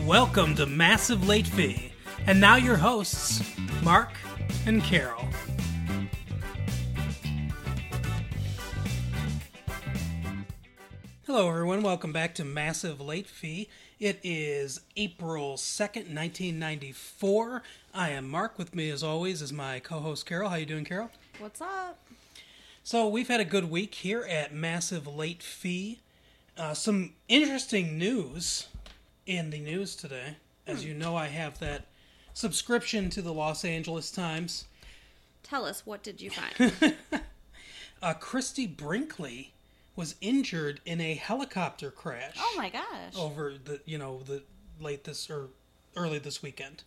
Welcome to Massive Late Fee. And now your hosts, Mark and Carol. Hello, everyone. Welcome back to Massive Late Fee. It is April 2nd, 1994. I am Mark. With me, as always, is my co-host, Carol. How you doing, Carol? What's up? So we've had a good week here at Massive Late Fee. Uh, some interesting news in the news today. As you know, I have that subscription to the Los Angeles Times. Tell us, what did you find? Uh, Christie Brinkley was injured in a helicopter crash oh my gosh. over the you know the late this or early this weekend.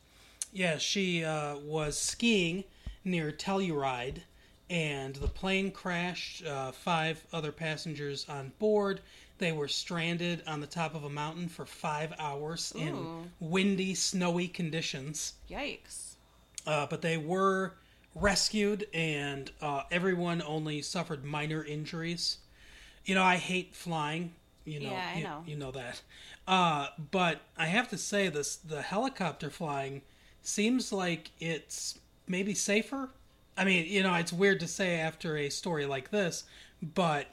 Yeah, she uh, was skiing near Telluride, and the plane crashed. Uh, five other passengers on board. They were stranded on the top of a mountain for five hours Ooh. in windy, snowy conditions. Yikes. Uh, but they were rescued, and uh, everyone only suffered minor injuries. You know, I hate flying. You know, Yeah, I you, know. you know that. Uh, but I have to say, this the helicopter flying seems like it's maybe safer. I mean, you know, it's weird to say after a story like this, but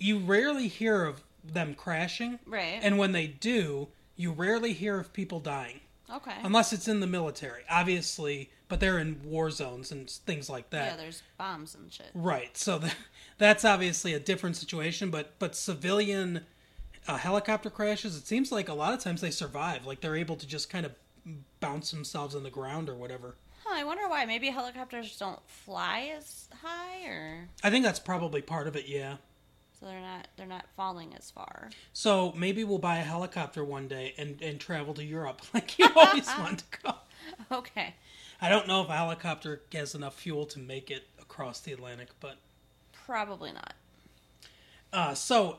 you rarely hear of them crashing, Right. and when they do, you rarely hear of people dying okay. unless it's in the military, obviously. But they're in war zones and things like that. yeah, there's bombs and shit. right? So th- that's obviously a different situation. But but civilian uh, helicopter crashes, it seems like a lot of times they survive. Like they're able to just kind of bounce themselves on the ground or whatever. Huh, I wonder why. Maybe helicopters don't fly as high, or I think that's probably part of it. Yeah. So they're not they're not falling as far. So maybe we'll buy a helicopter one day and and travel to Europe like you always want to go. Okay. I don't know if a helicopter has enough fuel to make it across the Atlantic, but Probably not. Uh, so,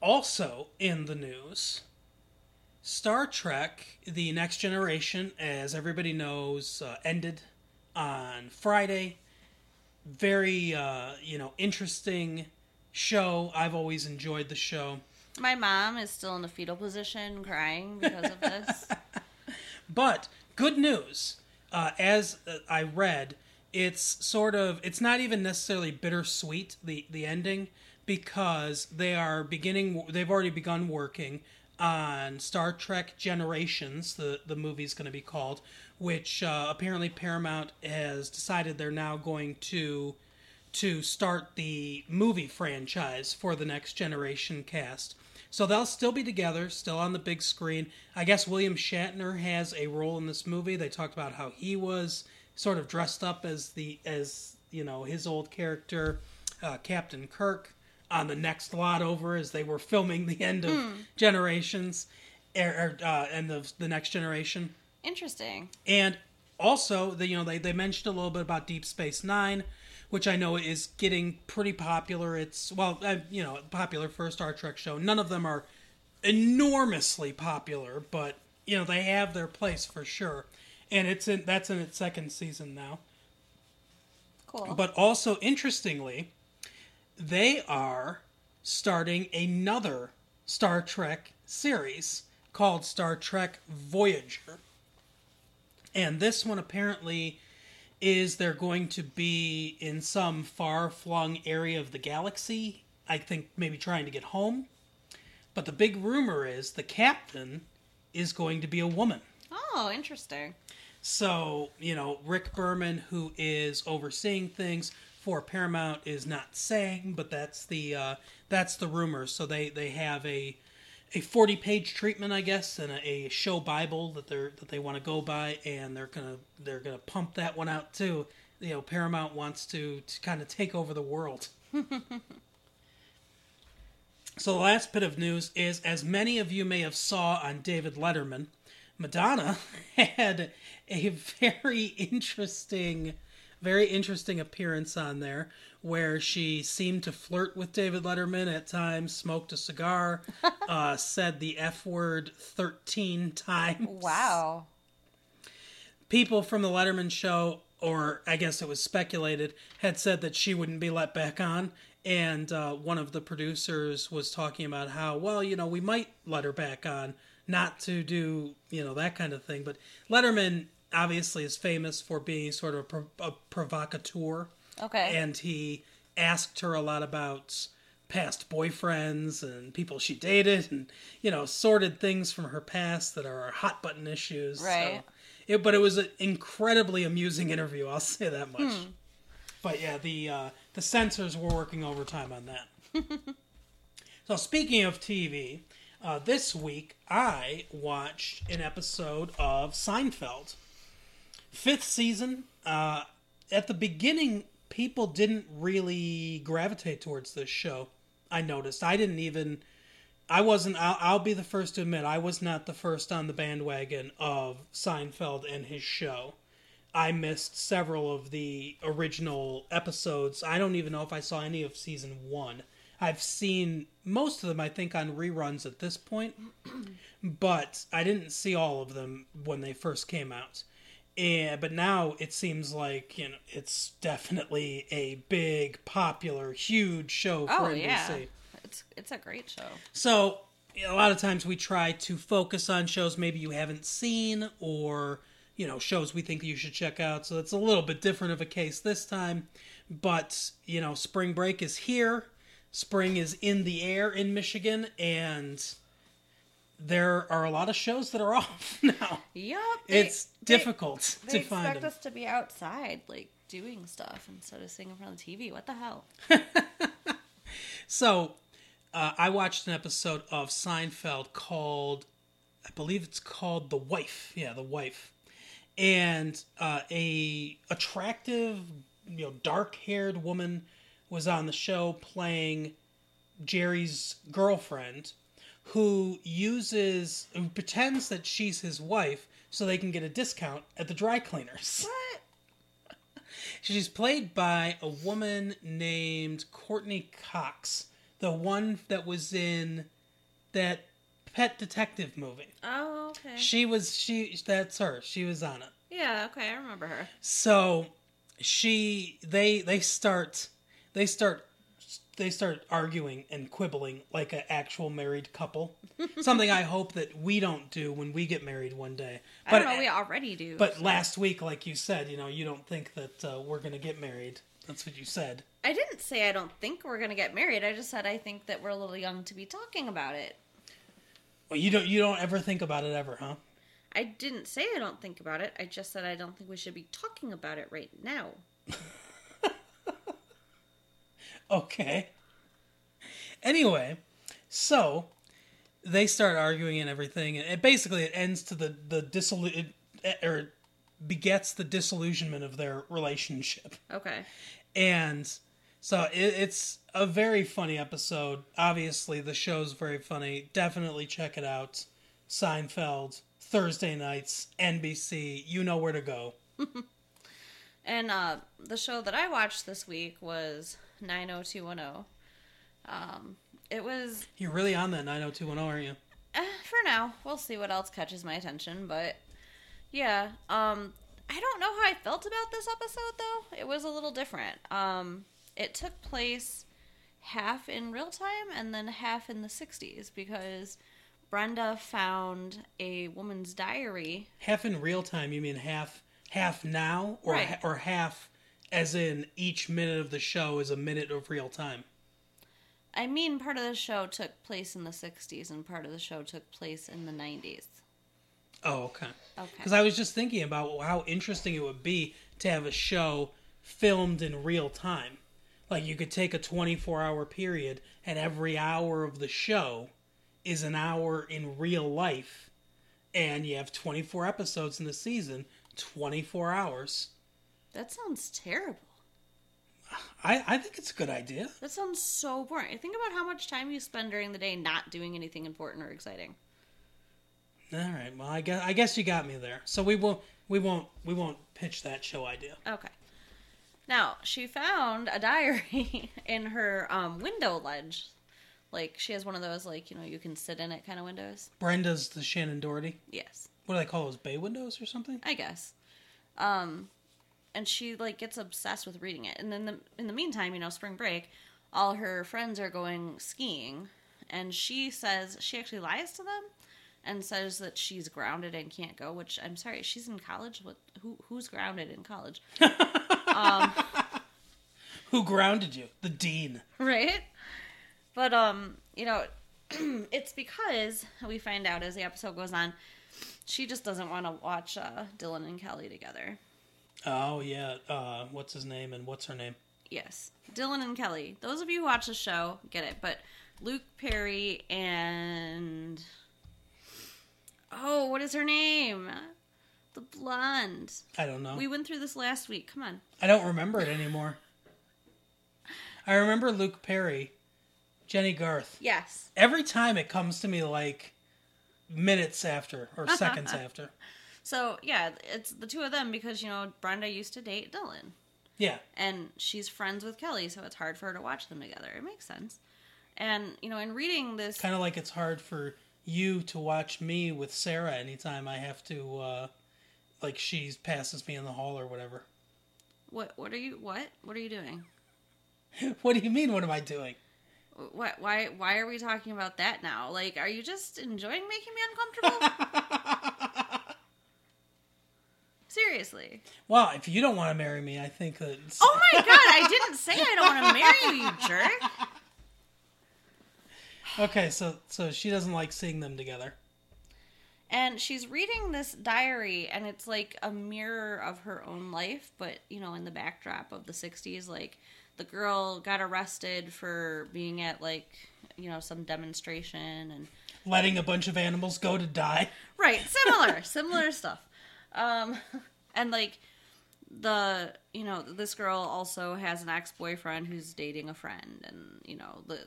also in the news, Star Trek: The Next Generation, as everybody knows, uh, ended on Friday. Very, uh, you know, interesting show. I've always enjoyed the show, My mom is still in a fetal position, crying because of this. but good news. Uh, as uh, I read, it's sort of it's not even necessarily bittersweet the the ending because they are beginning they've already begun working on Star Trek Generations the the movie's going to be called which uh, apparently Paramount has decided they're now going to to start the movie franchise for the next generation cast. So they'll still be together, still on the big screen. I guess William Shatner has a role in this movie. They talked about how he was sort of dressed up as the as you know his old character, uh, Captain Kirk, on the next lot over as they were filming the end of Generations, er, er, uh, and the the next generation. Interesting. And also, the, you know, they, they mentioned a little bit about Deep Space Nine, which I know is getting pretty popular. It's well, uh, you know, popular for a Star Trek show. None of them are enormously popular, but you know they have their place for sure. And it's in that's in its second season now. Cool. But also interestingly, they are starting another Star Trek series called Star Trek Voyager. And this one apparently is they're going to be in some far flung area of the galaxy. I think maybe trying to get home. But the big rumor is the captain is going to be a woman. oh, interesting. So, you know, Rick Berman, who is overseeing things for Paramount, is not saying, but that's the uh, that's the rumor. So they, they have a a forty page treatment, I guess, and a, a show Bible that they're that they want to go by, and they're gonna they're gonna pump that one out too. You know, Paramount wants to to kind of take over the world. So the last bit of news is, as many of you may have saw on David Letterman, Madonna had a very interesting, very interesting appearance on there where she seemed to flirt with David Letterman at times, smoked a cigar, uh, said the F word 13 times. Wow. People from the Letterman show, or I guess it was speculated, had said that she wouldn't be let back on. And uh, one of the producers was talking about how, well, you know, we might let her back on not to do you know that kind of thing. But Letterman obviously is famous for being sort of a, pro- a provocateur, Okay. and he asked her a lot about past boyfriends and people she dated, and you know sorted things from her past that are hot button issues. So Right. it, but it was an incredibly amusing interview. I'll say that much. But yeah, the uh, the censors were working overtime on that. so speaking of TV, uh, this week I watched an episode of Seinfeld, fifth season. Uh, at the beginning, people didn't really gravitate towards this show. I noticed. I didn't even. I wasn't. I'll, I'll be the first to admit I was not the first on the bandwagon of Seinfeld and his show. I missed several of the original episodes. I don't even know if I saw any of season one. I've seen most of them, I think, on reruns at this point, but I didn't see all of them when they first came out. And, but now it seems like you know it's definitely a big, popular, huge show for oh NBC. yeah. It's it's a great show. So a lot of times we try to focus on shows maybe you haven't seen or you know shows we think you should check out. So it's a little bit different of a case this time. But you know, spring break is here. Spring is in the air in Michigan, and there are a lot of shows that are off now. Yup. It's difficult They to find expect them. us to be outside, like doing stuff instead of sitting in front of the TV. What the hell? So, uh, I watched an episode of Seinfeld called, I believe it's called The Wife. Yeah, The Wife. And uh, a attractive, you know, dark-haired woman was on the show playing Jerry's girlfriend, who uses, who pretends that she's his wife so they can get a discount at the dry cleaners. What? She's played by a woman named Courteney Cox, the one that was in that Pet Detective movie. Oh, okay. She was she that's her. She was on it. Yeah, okay, I remember her. So she they they start they start they start arguing and quibbling like an actual married couple. Something I hope that we don't do when we get married one day. I don't know, we already do. But last week, like you said, you know, you don't think that uh, we're going to get married. That's what you said. I didn't say I don't think we're gonna get married. I just said I think that we're a little young to be talking about it. Well, you don't. You don't ever think about it ever, huh? I didn't say I don't think about it. I just said I don't think we should be talking about it right now. Okay. Anyway, so they start arguing and everything, and it basically it ends to the the dissolu- it, or it begets the disillusionment of their relationship. Okay. And so it, it's a very funny episode. Obviously, the show's very funny. Definitely check it out. Seinfeld, Thursday nights, NBC. You know where to go. And uh, the show that I watched this week was 90210. Um, it was You're really on that 90210, aren't you? eh, for now. We'll see what else catches my attention, but yeah. Um, I don't know how I felt about this episode though. It was a little different. Um, it took place half in real time and then half in the 60s because Brenda found a woman's diary. Half in real time, you mean half half now, or Right. or half as in each minute of the show is a minute of real time. I mean, part of the show took place in the 60s and part of the show took place in the 90s. Oh, okay. Okay. Because I was just thinking about how interesting it would be to have a show filmed in real time. Like you could take a 24 hour period, and every hour of the show is an hour in real life, and you have 24 episodes in the season, 24 hours. That sounds terrible. I, I think it's a good idea. That sounds so boring. Think about how much time you spend during the day not doing anything important or exciting. All right. Well, I guess I guess you got me there. So we won't we won't we won't pitch that show idea. Okay. Now, she found a diary in her um, window ledge. Like, she has one of those, like, you know, you can sit in it kind of windows. Brenda's the Shannen Doherty. Yes. What do they call those? Bay windows or something? I guess. Um, and she like gets obsessed with reading it. And then the, in the meantime, you know, spring break, all her friends are going skiing, and she says she actually lies to them and says that she's grounded and can't go. Which I'm sorry, she's in college. What? Who? Who's grounded in college? Who grounded you? The dean. right? But um, you know, it's because we find out as the episode goes on, she just doesn't want to watch uh, Dylan and Kelly together. Oh yeah. Uh, what's his name and what's her name? Yes, Dylan and Kelly. Those of you who watch the show get it, but Luke Perry and oh, what is her name? The blonde. I don't know. We went through this last week. Come on. I don't remember it anymore. I remember Luke Perry, Jennie Garth. Yes. Every time it comes to me like minutes after or seconds after. So yeah, it's the two of them because you know Brenda used to date Dylan. Yeah. and she's friends with Kelly, so it's hard for her to watch them together. It makes sense. And you know, in reading this, Kind of like it's hard for you to watch me with Sarah anytime I have to, uh, like she passes me in the hall or whatever. what what are you what what are you doing? What do you mean? What am I doing? What why why are we talking about that now? Like, are you just enjoying making me uncomfortable? Seriously. Well, if you don't want to marry me, I think that. Oh my god, I didn't say I don't want to marry you, you jerk. Okay, so so she doesn't like seeing them together. And she's reading this diary, and it's like a mirror of her own life, but you know, in the backdrop of the 60s, like the girl got arrested for being at like, you know, some demonstration and Letting a bunch of animals go to die. right, similar, similar stuff. Um, and like the, you know, this girl also has an ex boyfriend who's dating a friend, and you know, the,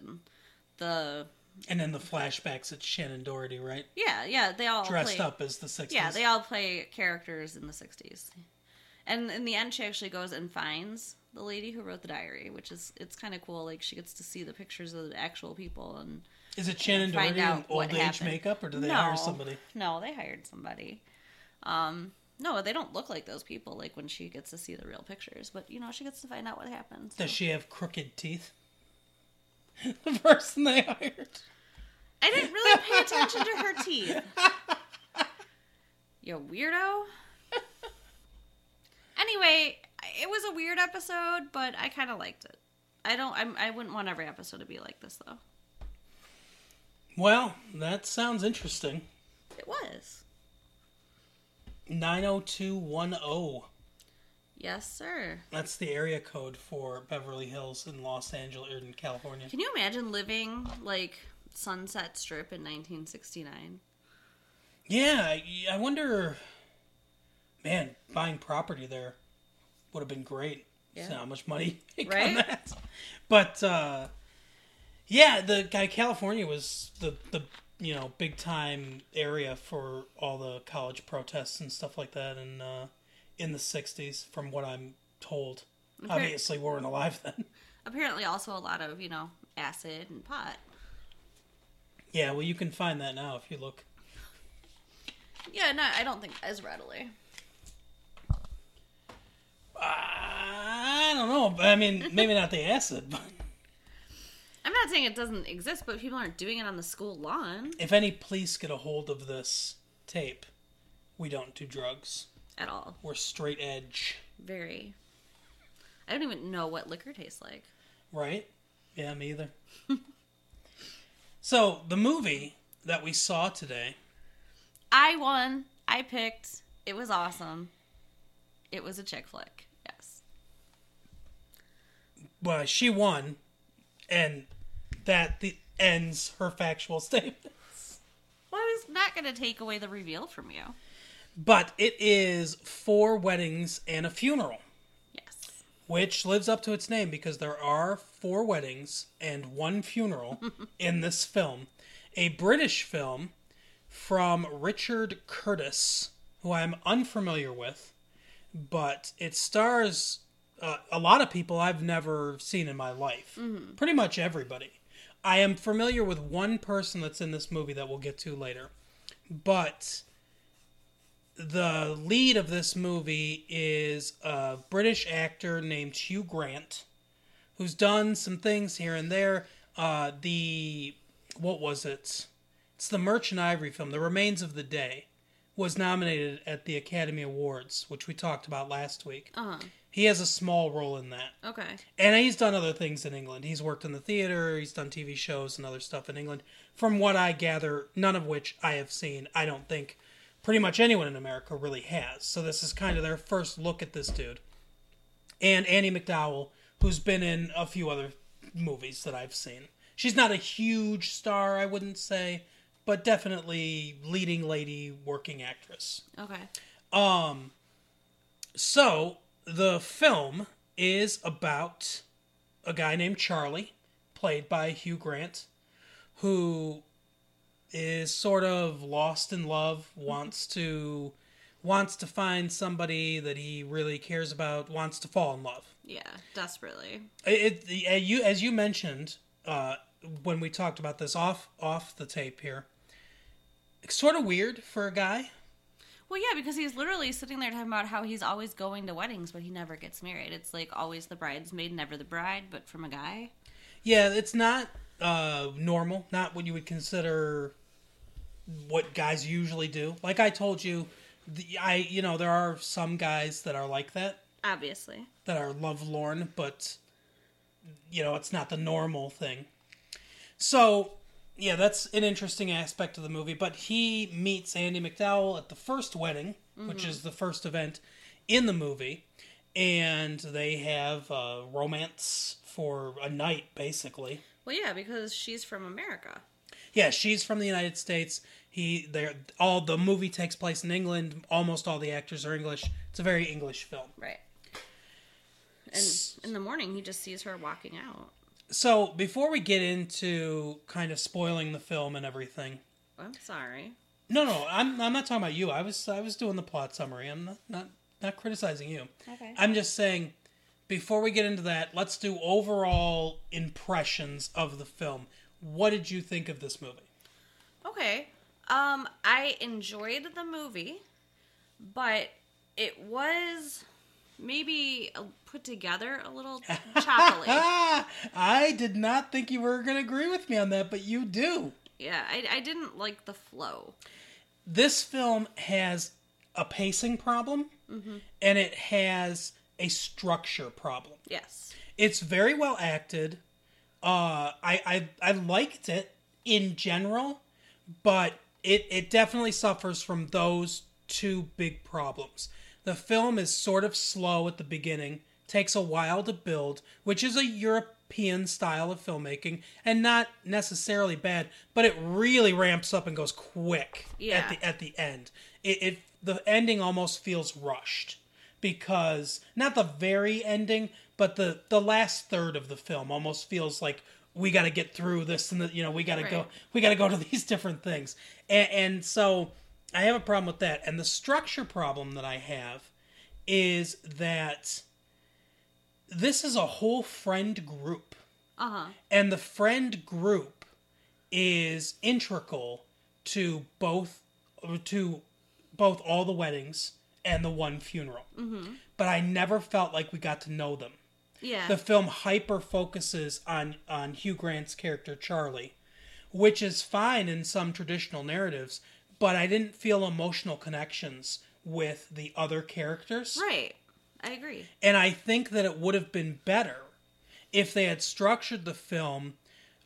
the, And then the flashbacks, it's Shannen Doherty, right? yeah, yeah, they all Dressed play, up as the 60s. Yeah, they all play characters in the 60s. And in the end, she actually goes and finds the lady who wrote the diary, which is, it's kind of cool. Like, she gets to see the pictures of the actual people and Is it Shannen Doherty in old age happened. makeup, or do they no, hire somebody? No, they hired somebody. Um, no, they don't look like those people, like when she gets to see the real pictures. But, you know, she gets to find out what happens. Does she have crooked teeth? the person they hired. I didn't really pay attention to her teeth. You weirdo. Anyway, it was a weird episode, but I kind of liked it. I don't. I'm, I wouldn't want every episode to be like this, though. Well, that sounds interesting. It was. 90210. Yes, sir. That's the area code for Beverly Hills in Los Angeles, or in California. Can you imagine living like Sunset Strip in 1969? Yeah, I, I wonder. Man, buying property there would have been great. Yeah. How much money Right? But uh, yeah, the guy California was the the you know big time area for all the college protests and stuff like that, and uh, in the '60s, from what I'm told. Obviously, we weren't alive then. Apparently, also a lot of you know acid and pot. Yeah, well, you can find that now if you look. Yeah, no, I don't think as readily. I don't know. I mean, maybe not the acid, but not saying it doesn't exist, but people aren't doing it on the school lawn if any police get a hold of this tape, we don't do drugs. at all. We're straight edge, Very. I don't even know what liquor tastes like. right? Yeah, me either. so, the movie that we saw today, I won. I picked. It was awesome. It was a chick flick. Yes. well, she won, and that the, ends her factual statements. Well, I was not going to take away the reveal from you. But it is four weddings and a funeral. Yes. which lives up to its name because there are four weddings and one funeral in this film. A British film from Richard Curtis, who I'm unfamiliar with, but it stars uh, a lot of people I've never seen in my life. Pretty much everybody. I am familiar with one person that's in this movie that we'll get to later, but the lead of this movie is a British actor named Hugh Grant, who's done some things here and there. Uh, the what was it? It's the Merchant Ivory film, The Remains of the Day, was nominated at the Academy Awards, which we talked about last week. Uh huh. He has a small role in that. Okay. And he's done other things in England. He's worked in the theater, he's done TV shows and other stuff in England. From what I gather, none of which I have seen, I don't think pretty much anyone in America really has. So this is kind of their first look at this dude. And Andie MacDowell, who's been in a few other movies that I've seen. She's not a huge star, I wouldn't say, but definitely leading lady working actress. Okay. Um, so the film is about a guy named Charlie, played by Hugh Grant, who is sort of lost in love, wants to wants to find somebody that he really cares about, wants to fall in love. Yeah. Desperately. It, it as you as you mentioned uh, when we talked about this off off the tape here. It's sort of weird for a guy Well, yeah, because he's literally sitting there talking about how he's always going to weddings, but he never gets married. It's like always the bridesmaid, never the bride, but from a guy. Yeah, it's not uh, normal, not what you would consider what guys usually do. Like I told you, the, I you know there are some guys that are like that, Obviously. that are lovelorn, but you know it's not the normal thing. So yeah, that's an interesting aspect of the movie. But he meets Andie MacDowell at the first wedding, which is the first event in the movie, and they have uh, romance for a night, basically. Well, yeah, because she's from America. Yeah, she's from the United States. He there all the movie takes place in England. Almost all the actors are English. It's a very English film. Right. And in the morning, he just sees her walking out. So, before we get into kind of spoiling the film and everything. I'm sorry. No, no, I'm I'm not talking about you. I was I was doing the plot summary. I'm not not, not criticizing you. Okay. I'm just saying before we get into that, let's do overall impressions of the film. What did you think of this movie? Okay. Um, I enjoyed the movie, but it was maybe uh, put together a little choppily. Ah, I did not think you were going to agree with me on that, but you do. yeah, I, I didn't like the flow. This film has a pacing problem and it has a structure problem. Yes. It's very well acted. Uh, I, I I liked it in general, but it it definitely suffers from those two big problems. The film is sort of slow at the beginning, takes a while to build, which is a European style of filmmaking and not necessarily bad, but it really ramps up and goes quick Yeah. at the at the end. It, it the ending almost feels rushed because not the very ending, but the the last third of the film almost feels like we got to get through this and the, you know we got to go we got to go to these different things and, and so i have a problem with that and the structure problem that i have is that this is a whole friend group Uh huh. and the friend group is integral to both to both all the weddings and the one funeral mm-hmm. but i never felt like we got to know them Yeah. the film hyper focuses on on Hugh Grant's character Charlie, which is fine in some traditional narratives, but I didn't feel emotional connections with the other characters. right. I agree. And I think that it would have been better if they had structured the film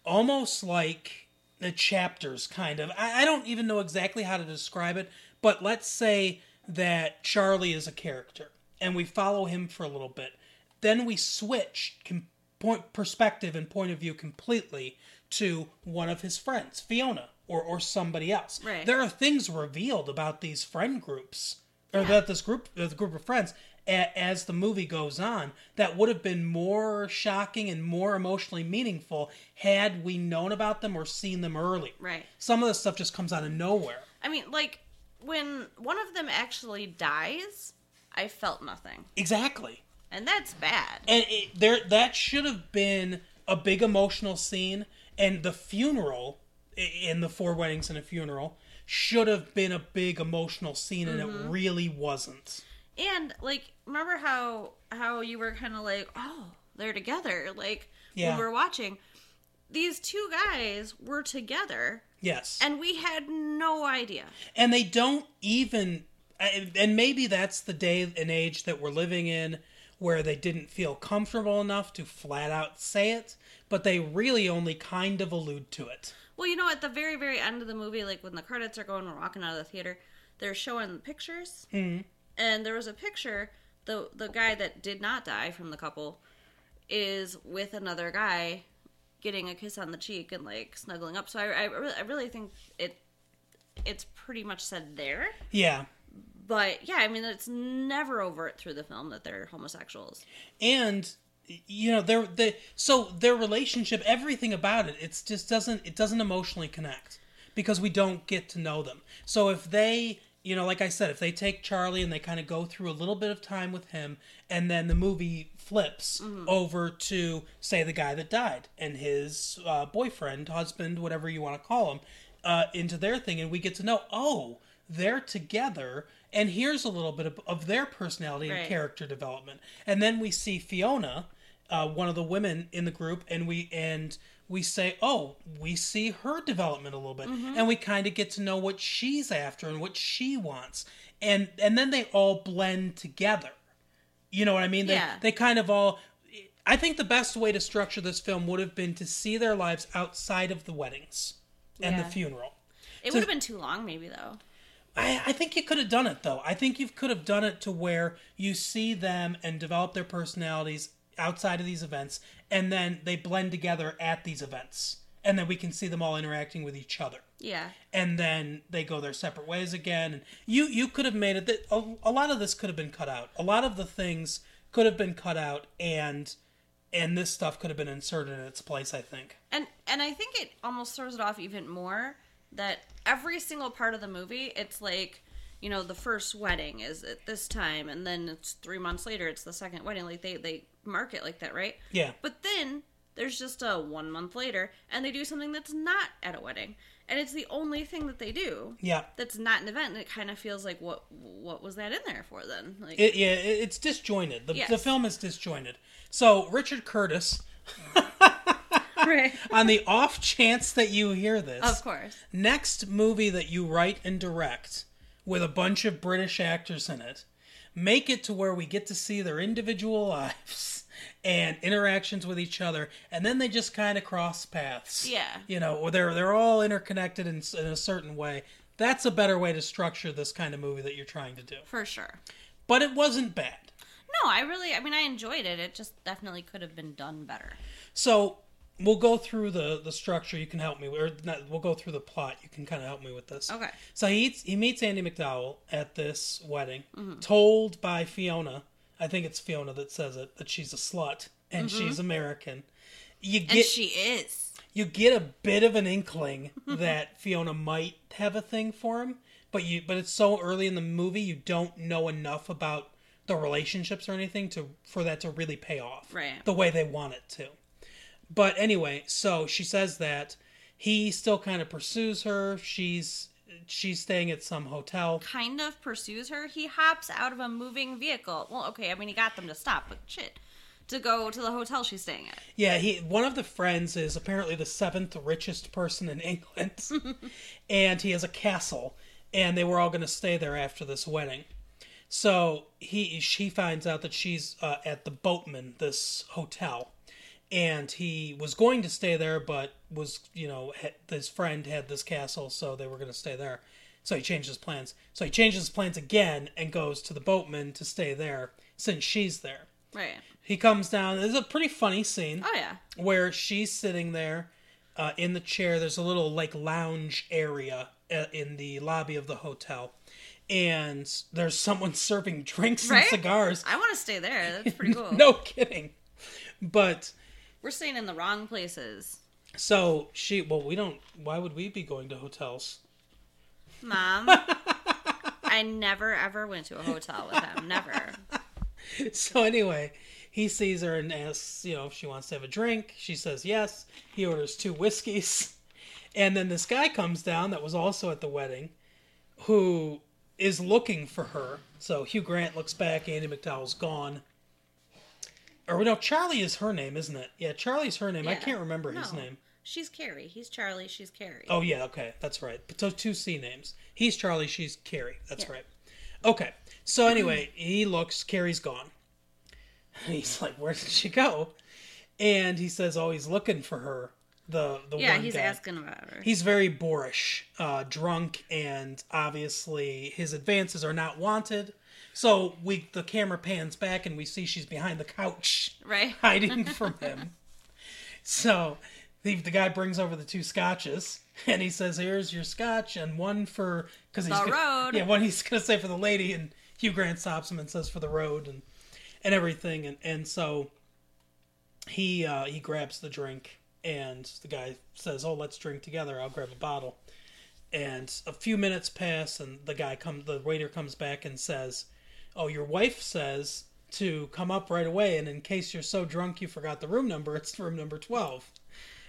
almost like the chapters, kind of. I, I don't even know exactly how to describe it, but let's say that Charlie is a character and we follow him for a little bit. Then we switch com- point, perspective and point of view completely to one of his friends, Fiona, or, or somebody else. Right. There are things revealed about these friend groups, or that this group, the group of friends, a, as the movie goes on, that would have been more shocking and more emotionally meaningful had we known about them or seen them early. Right. Some of the stuff just comes out of nowhere. I mean, like when one of them actually dies, I felt nothing, Exactly. and that's bad. and it, there that should have been a big emotional scene and the funeral in the four weddings and a funeral should have been a big emotional scene and Mm-hmm. it really wasn't And like, remember how how you were kind of like, oh, they're together. Like Yeah. when we were watching, these two guys were together Yes. and we had no idea. and they don't even and maybe that's the day and age that we're living in where they didn't feel comfortable enough to flat out say it but they really only kind of allude to it Well, you know, at the very, very end of the movie, like when the credits are going, we're walking out of the theater, they're showing pictures, mm-hmm. and there was a picture. the The guy that did not die from the couple is with another guy, getting a kiss on the cheek and like snuggling up. So I, I, really, I really think it, it's pretty much said there. yeah But yeah, I mean, it's never overt through the film that they're homosexuals. and you know their the so their relationship everything about it it's just doesn't it doesn't emotionally connect because we don't get to know them. So if they you know like i said if they take charlie and they kind of go through a little bit of time with him and then the movie flips over to say the guy that died and his uh, boyfriend husband whatever you want to call him uh, into their thing and we get to know oh they're together and here's a little bit of, of their personality and character development. And then we see fiona uh, one of the women in the group and we and we say oh we see her development a little bit Mm-hmm. and we kind of get to know what she's after and what she wants and and then they all blend together you know what i mean they, Yeah. they kind of all i think the best way to structure this film would have been to see their lives outside of the weddings and the funeral It So- would have been too long, maybe though. I, I think you could have done it though. I think you could have done it to where you see them and develop their personalities outside of these events, and then they blend together at these events, and then we can see them all interacting with each other, Yeah. and then they go their separate ways again. And you you could have made it that a, a lot of this could have been cut out. A lot of the things could have been cut out, and and this stuff could have been inserted in its place. I think. and and I think it almost throws it off even more that every single part of the movie, it's like you know the first wedding is at this time, and then it's three months later it's the second wedding. Like they they mark it like that, right? Yeah. But then there's just a one month later, and they do something that's not at a wedding, and it's the only thing that they do Yeah. that's not an event. And it kind of feels like what what was that in there for then? Like It, yeah, it, it's disjointed. The, Yes. the film is disjointed. So Richard Curtis, right. on the off chance that you hear this, Of course. next movie that you write and direct with a bunch of British actors in it, make it to where we get to see their individual lives and interactions with each other, and then they just kind of cross paths. Yeah. you know, or they're they're all interconnected in, in a certain way. That's a better way to structure this kind of movie that you're trying to do. For sure. But it wasn't bad. No, I really, I mean, I enjoyed it. It just definitely could have been done better. So we'll go through the the structure. You can help me, or not, we'll go through the plot. You can kind of help me with this. Okay. So he eats, he meets Andie MacDowell at this wedding, Mm-hmm. told by Fiona. I think it's Fiona that says it that she's a slut and she's American. You Mm-hmm. And she is. you get a bit of an inkling that Fiona might have a thing for him, but you but it's so early in the movie you don't know enough about the relationships or anything to for that to really pay off Right. the way they want it to. But anyway, so she says that he still kind of pursues her. She's she's staying at some hotel. Kind of pursues her. He hops out of a moving vehicle. Well, okay, I mean, he got them to stop, but shit. To go to the hotel she's staying at. Yeah, he one of the friends is apparently the seventh richest person in England, and he has a castle, and they were all going to stay there after this wedding. So he she finds out that she's uh, at the Boatman, this hotel, and he was going to stay there, but was you know his friend had this castle, so they were going to stay there. So he changed his plans. So he changes his plans again and goes to the Boatman to stay there since she's there. Right. He comes down. It's a pretty funny scene Oh, yeah. where she's sitting there uh, in the chair. There's a little like lounge area uh, in the lobby of the hotel, and there's someone serving drinks Right? and cigars. I want to stay there. That's pretty cool. no kidding. But We're staying in the wrong places. so she, well, we don't. Why would we be going to hotels? Mom. I never ever went to a hotel with him. Never. So anyway, he sees her and asks, you know, if she wants to have a drink. She says yes. He orders two whiskeys. And then this guy comes down that was also at the wedding who is looking for her. So Hugh Grant looks back, Andie MacDowell's gone. Or no, Charlie is her name, isn't it? Yeah, Charlie's her name. I can't remember his name. she's Carrie. He's Charlie. She's Carrie. Oh yeah, okay, that's right. So two C names. He's Charlie. She's Carrie. That's Yeah. right. Okay. So anyway, he looks. Carrie's gone. He's like, "Where did she go?" And he says, "Oh, he's looking for her." The the yeah, one he's guy. asking about her. He's very boorish, uh, drunk, and obviously his advances are not wanted. So we the camera pans back and we see she's behind the couch right. hiding from him. So the, the guy brings over the two scotches and he says, "Here's your scotch and one for because he's The gonna, road. Yeah, one he's gonna say for the lady, and Hugh Grant stops him and says for the road and and everything, and and so he uh, he grabs the drink and the guy says, "Oh, let's drink together. I'll grab a bottle." And a few minutes pass, and the guy comes. The waiter comes back and says, "Oh, your wife says to come up right away, and in case you're so drunk you forgot the room number, it's room number 12."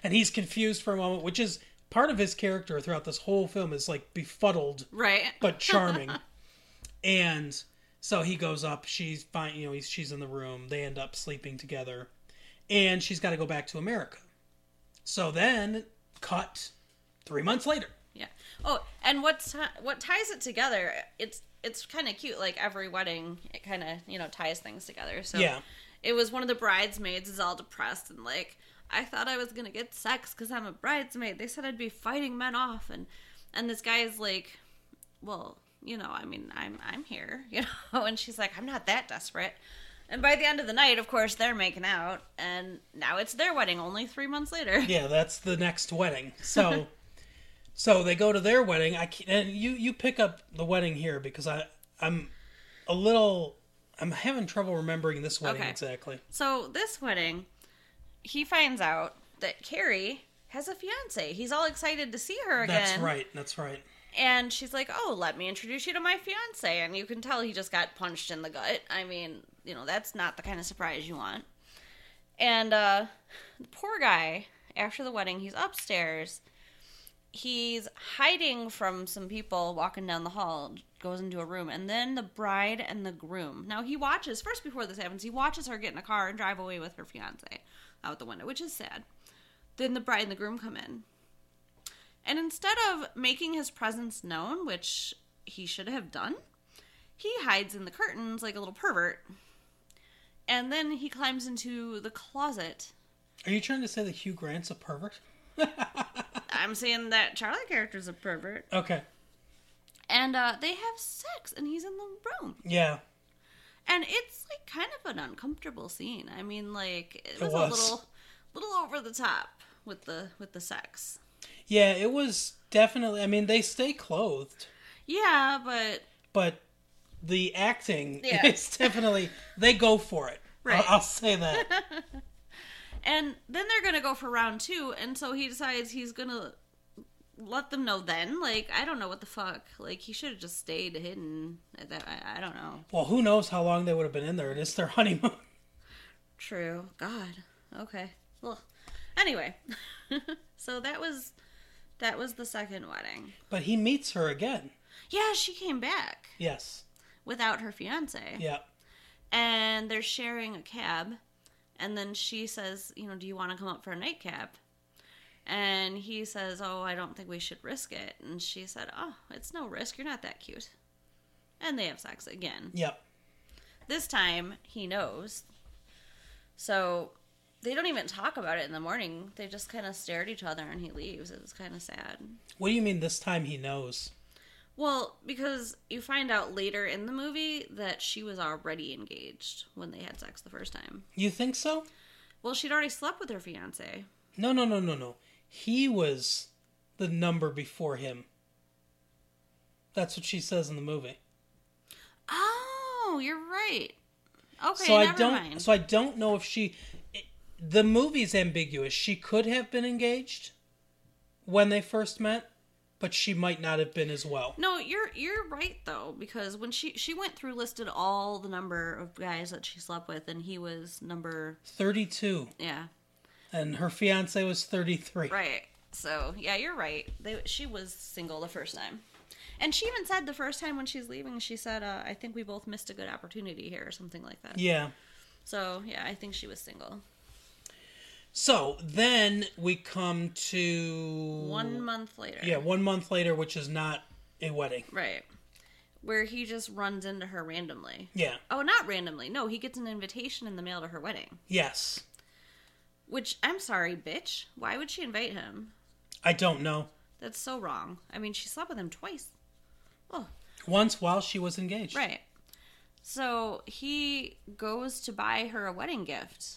And he's confused for a moment, which is part of his character throughout this whole film is like befuddled Right. but charming. and so he goes up. She's fine. You know, he's, she's in the room. They end up sleeping together, and she's got to go back to America. So then, cut three months later. Yeah. Oh, and what's what ties it together? It's it's kind of cute. Like every wedding, it kind of you know ties things together. So Yeah. it was one of the bridesmaids is all depressed and like I thought I was gonna get sex because I'm a bridesmaid. They said I'd be fighting men off, and and this guy is like, well, you know, I mean, I'm I'm here, you know, and she's like, I'm not that desperate. And by the end of the night, of course, they're making out, and now it's their wedding. Only three months later. Yeah, that's the next wedding. So, so they go to their wedding. I and you you pick up the wedding here because I I'm a little I'm having trouble remembering this wedding Okay. exactly. So this wedding, he finds out that Carrie has a fiance. He's all excited to see her again. That's right. That's right. And she's like, "Oh, let me introduce you to my fiance." And you can tell he just got punched in the gut. I mean, you know, that's not the kind of surprise you want. And uh the poor guy, after the wedding, he's upstairs. He's hiding from some people walking down the hall, goes into a room, and then the bride and the groom. Now he watches first before this happens, he watches her get in a car and drive away with her fiance out the window, which is sad. Then the bride and the groom come in. And instead of making his presence known, which he should have done, he hides in the curtains like a little pervert. And then he climbs into the closet. Are you trying to say that Hugh Grant's a pervert? I'm saying that Charlie character's a pervert. Okay. And uh, they have sex, and he's in the room. Yeah. And it's like kind of an uncomfortable scene. I mean, like it was, was. a little, little over the top with the with the sex. Yeah, it was definitely. I mean, they stay clothed, Yeah, but but the acting Yeah. is definitely they go for it. Right. I'll, I'll say that. And then they're gonna go for round two, and so he decides he's gonna let them know. Then, like, I don't know what the fuck. Like, he should have just stayed hidden. That I, I don't know. well, who knows how long they would have been in there? It is their honeymoon. True. God. Okay. Well, anyway, so that was that was the second wedding. But he meets her again. Yeah, she came back Yes. without her fiance, Yeah. and they're sharing a cab. And then she says, "You know, do you want to come up for a nightcap?" And he says, "Oh, I don't think we should risk it." And she said, "Oh, it's no risk. You're not that cute." And they have sex again. Yep. This time he knows. So they don't even talk about it in the morning. They just kind of stare at each other and he leaves. It was kind of sad. What do you mean this time he knows? Well, because you find out later in the movie that she was already engaged when they had sex the first time. You think so? Well, she'd already slept with her fiance. No, no, no, no, no. He was the number before him. That's what she says in the movie. Oh, you're right. Okay, so never I don't. mind. So I don't know if she. It, the movie's ambiguous. She could have been engaged when they first met, but she might not have been as well. no, you're you're right though because when she she went through listed all the number of guys that she slept with and he was number Thirty-two, yeah and her fiance was thirty-three. Right. So yeah, you're right. They, she was single the first time, and she even said the first time when she's leaving, she said, uh, "I think we both missed a good opportunity here," or something like that. Yeah. So yeah, I think she was single. So then we come to One month later. Yeah, one month later, which is not a wedding. Right. Where he just runs into her randomly. Yeah. Oh, not randomly. No, he gets an invitation in the mail to her wedding. Yes. Which, I'm sorry, bitch. Why would she invite him? I don't know. That's so wrong. I mean, she slept with him twice. Oh, Once while she was engaged. right. So he goes to buy her a wedding gift.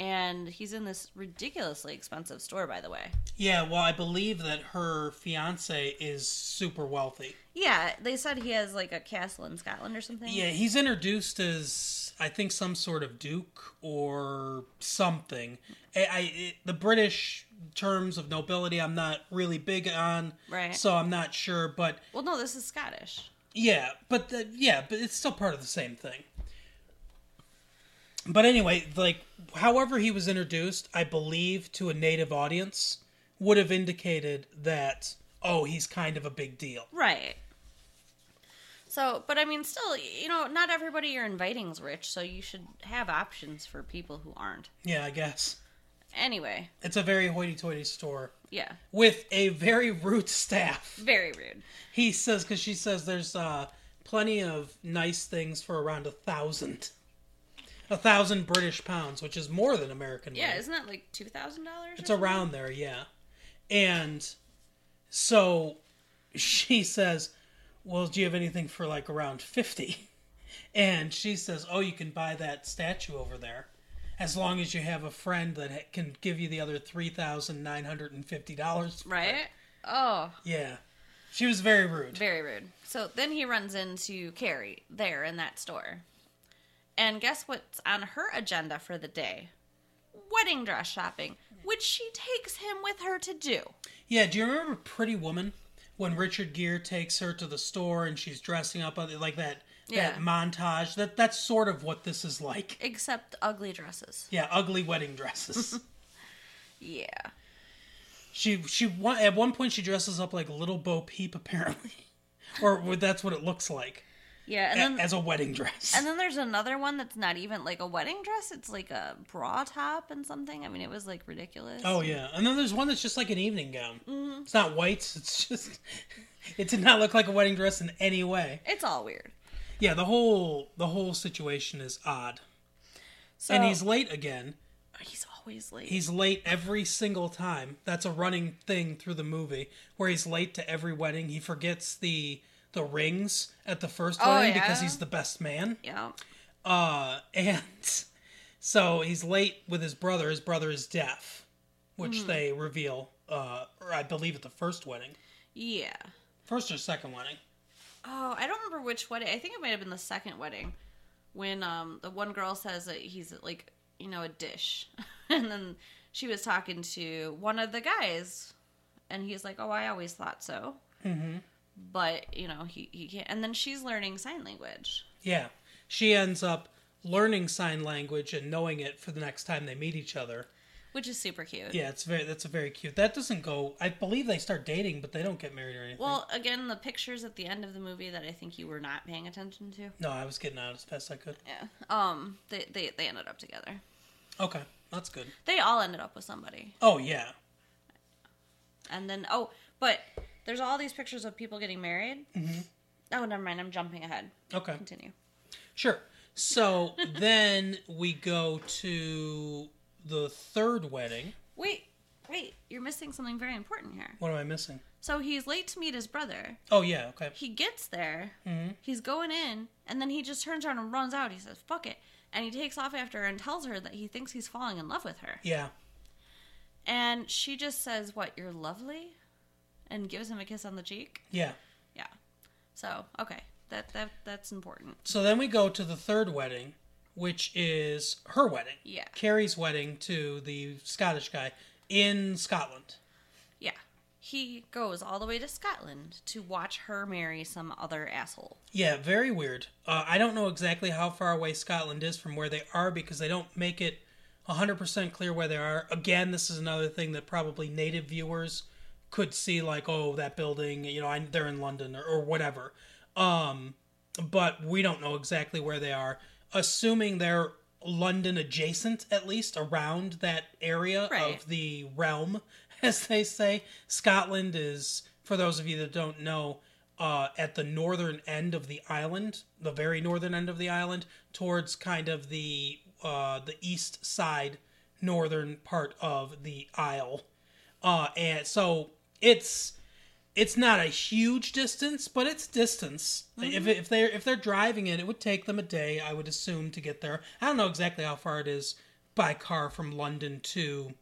And he's in this ridiculously expensive store, by the way. Yeah, well, I believe that her fiance is super wealthy. Yeah, they said he has like a castle in Scotland or something. Yeah, he's introduced as I think some sort of duke or something. I, I it, the British terms of nobility I'm not really big on, Right. So I'm not sure, but Well, no, this is Scottish. yeah, but the, yeah, but it's still part of the same thing. But anyway, like however he was introduced, I believe to a native audience would have indicated that oh, he's kind of a big deal. Right. So, but I mean, still, you know, not everybody you're inviting is rich, so you should have options for people who aren't. Yeah, I guess. Anyway, It's a very hoity-toity store yeah, with a very rude staff. very rude. He says because she says there's uh, plenty of nice things for around a thousand, a thousand British pounds, which is more than American. Yeah, money. isn't that like two thousand dollars? it's around there, yeah. And so she says, "Well, do you have anything for like around 50? And she says, "Oh, you can buy that statue over there." As long as you have a friend that can give you the other three thousand nine hundred and fifty dollars, right. Oh, Yeah, she was very rude. very rude. So then he runs into Carrie there in that store, and guess what's on her agenda for the day? Wedding dress shopping, which she takes him with her to do. Yeah, do you remember Pretty Woman when Richard Gere takes her to the store and she's dressing up like that Yeah. that montage? That that's sort of what this is like. Except ugly dresses. Yeah, ugly wedding dresses. Yeah. she she at one point she dresses up like Little Bo Peep apparently, or that's what it looks like Yeah, and a- then as a wedding dress. And then there's another one that's not even like a wedding dress. It's like a bra top and something. I mean, it was like ridiculous. oh yeah, and then there's one that's just like an evening gown. Mm-hmm. It's not white. It's just it did not look like a wedding dress in any way. It's all weird. Yeah, the whole the whole situation is odd. So, and he's late again. he's always late. He's late every single time. That's a running thing through the movie where he's late to every wedding. He forgets the the rings at the first Oh, wedding because he's the best man. yeah. Uh and so he's late with his brother. His brother is deaf, which Hmm. they reveal uh or I believe at the first wedding. Yeah. First or second wedding. Oh, I don't remember which wedding. I think it might have been the second wedding when um the one girl says that he's like you know a dish, and then she was talking to one of the guys, and he's like, "Oh, I always thought so." Mm-hmm. But you know he he can't. And then she's learning sign language. Yeah. She ends up learning sign language and knowing it for the next time they meet each other. Which is super cute. Yeah, it's very that's a very cute. That doesn't go. I believe they start dating, but they don't get married or anything. Well, again, the pictures at the end of the movie that I think you were not paying attention to. no, I was getting out as fast as I could. Yeah. Um. They they they ended up together. Okay, that's good. They all ended up with somebody. Oh yeah, And then oh, but there's all these pictures of people getting married. Mm-hmm. Oh, never mind. I'm jumping ahead. okay, Continue. sure. So then we go to the third wedding. Wait, wait. You're missing something very important here. What am I missing? So he's late to meet his brother. Oh yeah, okay. He gets there. He's going in, and then he just turns around and runs out. He says, "Fuck it," and he takes off after her and tells her that he thinks he's falling in love with her. Yeah, And she just says, "What? You're lovely," and gives him a kiss on the cheek. yeah. Yeah. So okay, that that that's important. So then we go to the third wedding, which is her wedding. Yeah. Carrie's wedding to the Scottish guy in Scotland. Yeah. He goes all the way to Scotland to watch her marry some other asshole. Yeah, very weird. Uh, I don't know exactly how far away Scotland is from where they are because they don't make it 100% clear where they are. Again, this is another thing that probably native viewers could see, like, oh, that building, you know, I, they're in London or, or whatever. Um, but we don't know exactly where they are. Assuming they're London adjacent, at least around that area Right. of the realm, as they say. Scotland is, for those of you that don't know, uh, at the northern end of the island, the very northern end of the island, towards kind of the uh, the east side, northern part of the Isle. Uh, and so it's it's not a huge distance, but it's distance. If mm-hmm. if they're if they're driving it, it would take them a day, I would assume, to get there. I don't know exactly how far it is by car from London to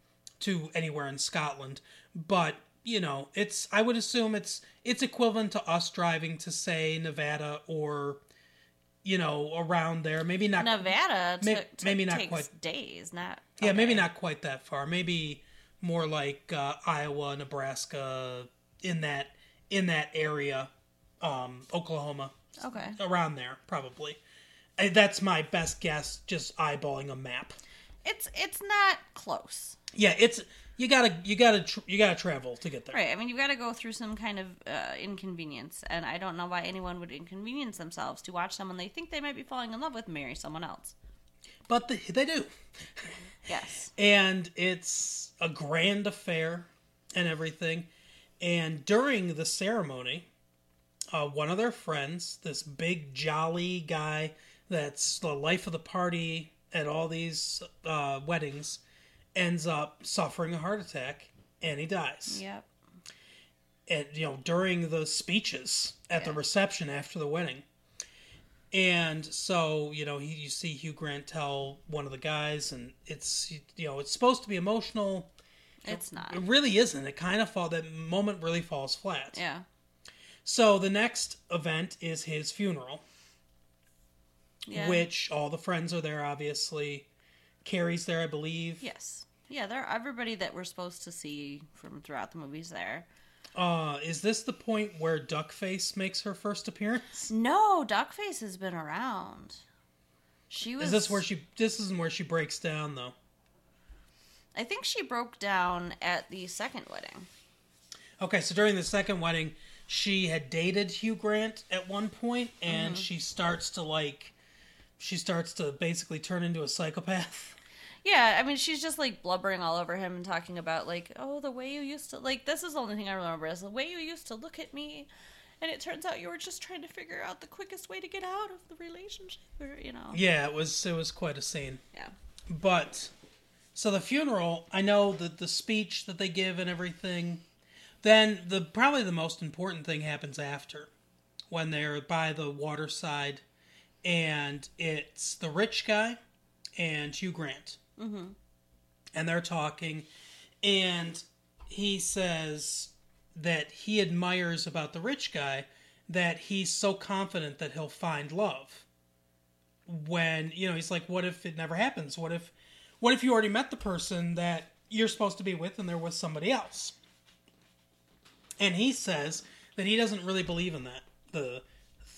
to anywhere in Scotland, but you know, it's I would assume it's it's equivalent to us driving to say Nevada or you know around there. Maybe not. Nevada May- took, took- maybe not takes quite. days, not Yeah, maybe not quite that far. Maybe more like uh, Iowa, Nebraska, in that in that area, um, Oklahoma, Okay. around there probably. That's my best guess. Just eyeballing a map. It's it's not close. Yeah, it's you gotta you gotta tr- you gotta travel to get there. Right. I mean, you've got to go through some kind of uh, inconvenience, and I don't know why anyone would inconvenience themselves to watch someone they think they might be falling in love with marry someone else. But they, they do, Yes. and it's a grand affair and everything. And during the ceremony, uh, one of their friends, this big jolly guy that's the life of the party at all these uh, weddings, ends up suffering a heart attack and he dies. Yep. And you know during the speeches at the reception after the wedding. And so you know he, you see Hugh Grant tell one of the guys, and it's you know it's supposed to be emotional. It's not. It really isn't. It kind of fall that moment really falls flat. Yeah. So the next event is his funeral, Yeah. which all the friends are there. Obviously, Carrie's there, I believe. Yes. Yeah. They're everybody that we're supposed to see from throughout the movies there. Uh, is this the point where Duckface makes her first appearance? No, Duckface has been around. She was. Is this where she? This isn't where she breaks down though. I think she broke down at the second wedding. Okay, so during the second wedding, she had dated Hugh Grant at one point, and Mm-hmm. she starts to like, she starts to basically turn into a psychopath. Yeah, I mean, she's just like blubbering all over him and talking about like, oh, the way you used to like. This is the only thing I remember is the way you used to look at me, and it turns out you were just trying to figure out the quickest way to get out of the relationship, or you know. Yeah, it was it was quite a scene. Yeah. But so the funeral, I know that the speech that they give and everything. Then the probably the most important thing happens after, when they're by the waterside, and it's the rich guy and Hugh Grant, mm-hmm. and they're talking, and he says that he admires about the rich guy that he's so confident that he'll find love when you know he's like what if it never happens what if what if you already met the person that you're supposed to be with and they're with somebody else and he says that he doesn't really believe in that the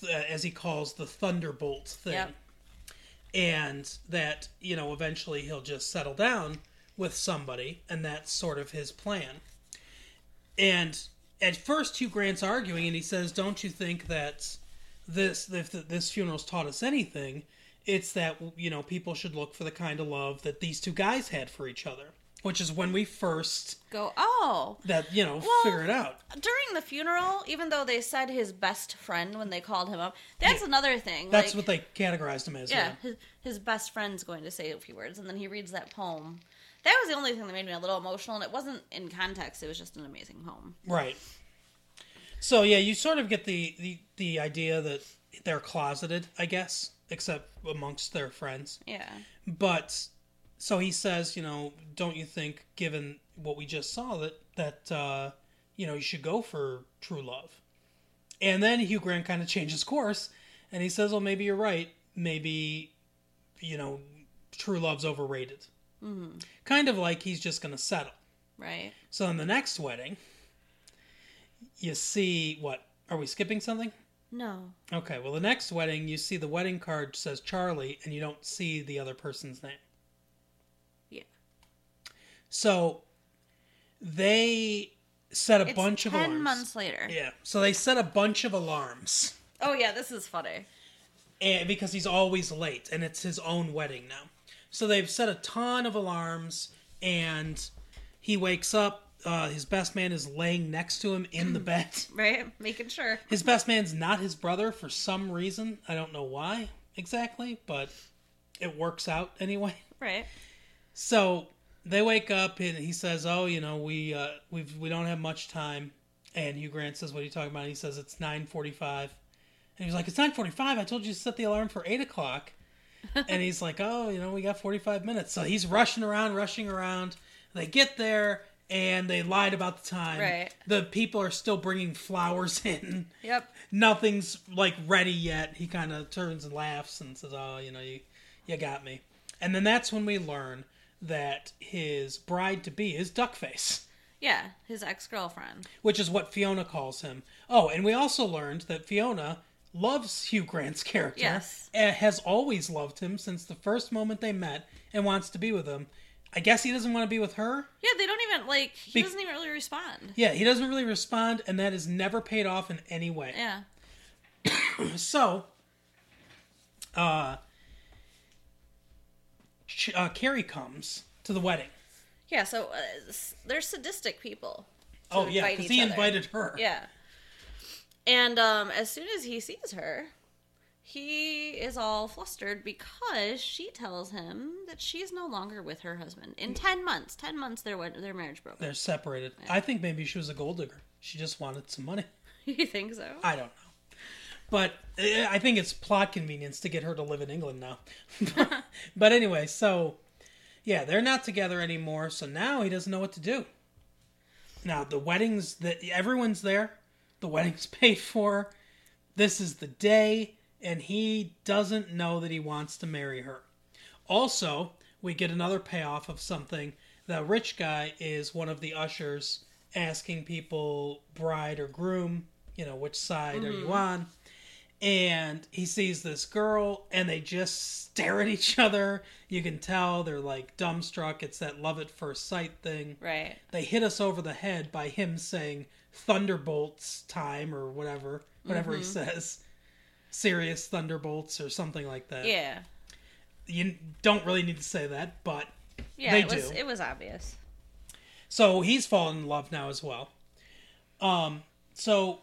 th- as he calls the thunderbolt thing Yep. And that you know eventually he'll just settle down with somebody and that's sort of his plan. And at first hugh grant's arguing and he says don't you think that this if this funeral's taught us anything it's that you know people should look for the kind of love that these two guys had for each other which is when we first Go. Oh, that you know Well, figure it out during the funeral, even though they said his best friend when they called him up, that's Yeah. another thing. that's like, what they categorized him as Yeah, yeah, his, his best friend's going to say a few words, and then he reads that poem. That was the only thing that made me a little emotional, and it wasn't in context. It was just an amazing poem. right so yeah you sort of get the, the the idea that they're closeted i guess except amongst their friends Yeah. but so he says you know don't you think given what we just saw that that uh you know you should go for true love and then hugh grant kind of changes course and he says well maybe you're right maybe you know true love's overrated mm-hmm. kind of like he's just gonna settle Right. so in the next wedding you see what are we skipping something No. okay well the next wedding you see the wedding card says charlie and you don't see the other person's name. So they set a It's bunch of ten alarms. months later. Yeah. So they set a bunch of alarms. Oh yeah, this is funny. And because he's always late and it's his own wedding now. So they've set a ton of alarms, and he wakes up. Uh, his best man is laying next to him in the bed. Right? Making sure. His best man's not his brother for some reason. I don't know why exactly, but it works out anyway. Right. So they wake up and he says, "Oh, you know, we uh, we we don't have much time." And Hugh Grant says, "What are you talking about?" And he says, "It's 9.45. And he's like, "It's 9.45. I told you to set the alarm for eight o'clock." and he's like, "Oh, you know, we got forty five minutes." So he's rushing around, rushing around. They get there and they lied about the time. Right. The people are still bringing flowers in. Yep. Nothing's like ready yet. He kind of turns and laughs and says, "Oh, you know, you you got me." And then that's when we learn that his bride to be is Duckface, Yeah. His ex girlfriend. which is what Fiona calls him. Oh, and we also learned that Fiona loves Hugh Grant's character. Yes. has always loved him since the first moment they met and wants to be with him. I guess he doesn't want to be with her. Yeah, they don't even like he Be- doesn't even really respond. Yeah, he doesn't really respond, and that is never paid off in any way. Yeah. So, uh, uh, Carrie comes to the wedding. Yeah, so uh, they're sadistic people. Oh yeah, because he other. invited her. Yeah. And um, as soon as he sees her, he is all flustered because she tells him that she's no longer with her husband. In 10 months, 10 months their their marriage broke. They're separated. I think maybe she was a gold digger. She just wanted some money. you think so? I don't know. But uh, I think it's plot convenience to get her to live in England now. but anyway, so yeah, they're not together anymore. So now he doesn't know what to do. Now the wedding's that everyone's there. The wedding's paid for. This is the day, and he doesn't know that he wants to marry her. Also, we get another payoff of something. The rich guy is one of the ushers asking people, bride or groom, you know, which side are you on? And he sees this girl, and they just stare at each other. You can tell they're like dumbstruck. It's that love at first sight thing. Right. They hit us over the head by him saying Thunderbolts time or whatever, whatever he says. Serious Thunderbolts or something like that Yeah. you don't really need to say that, but Yeah, They it was do. it was obvious. so he's fallen in love now as well. Um, so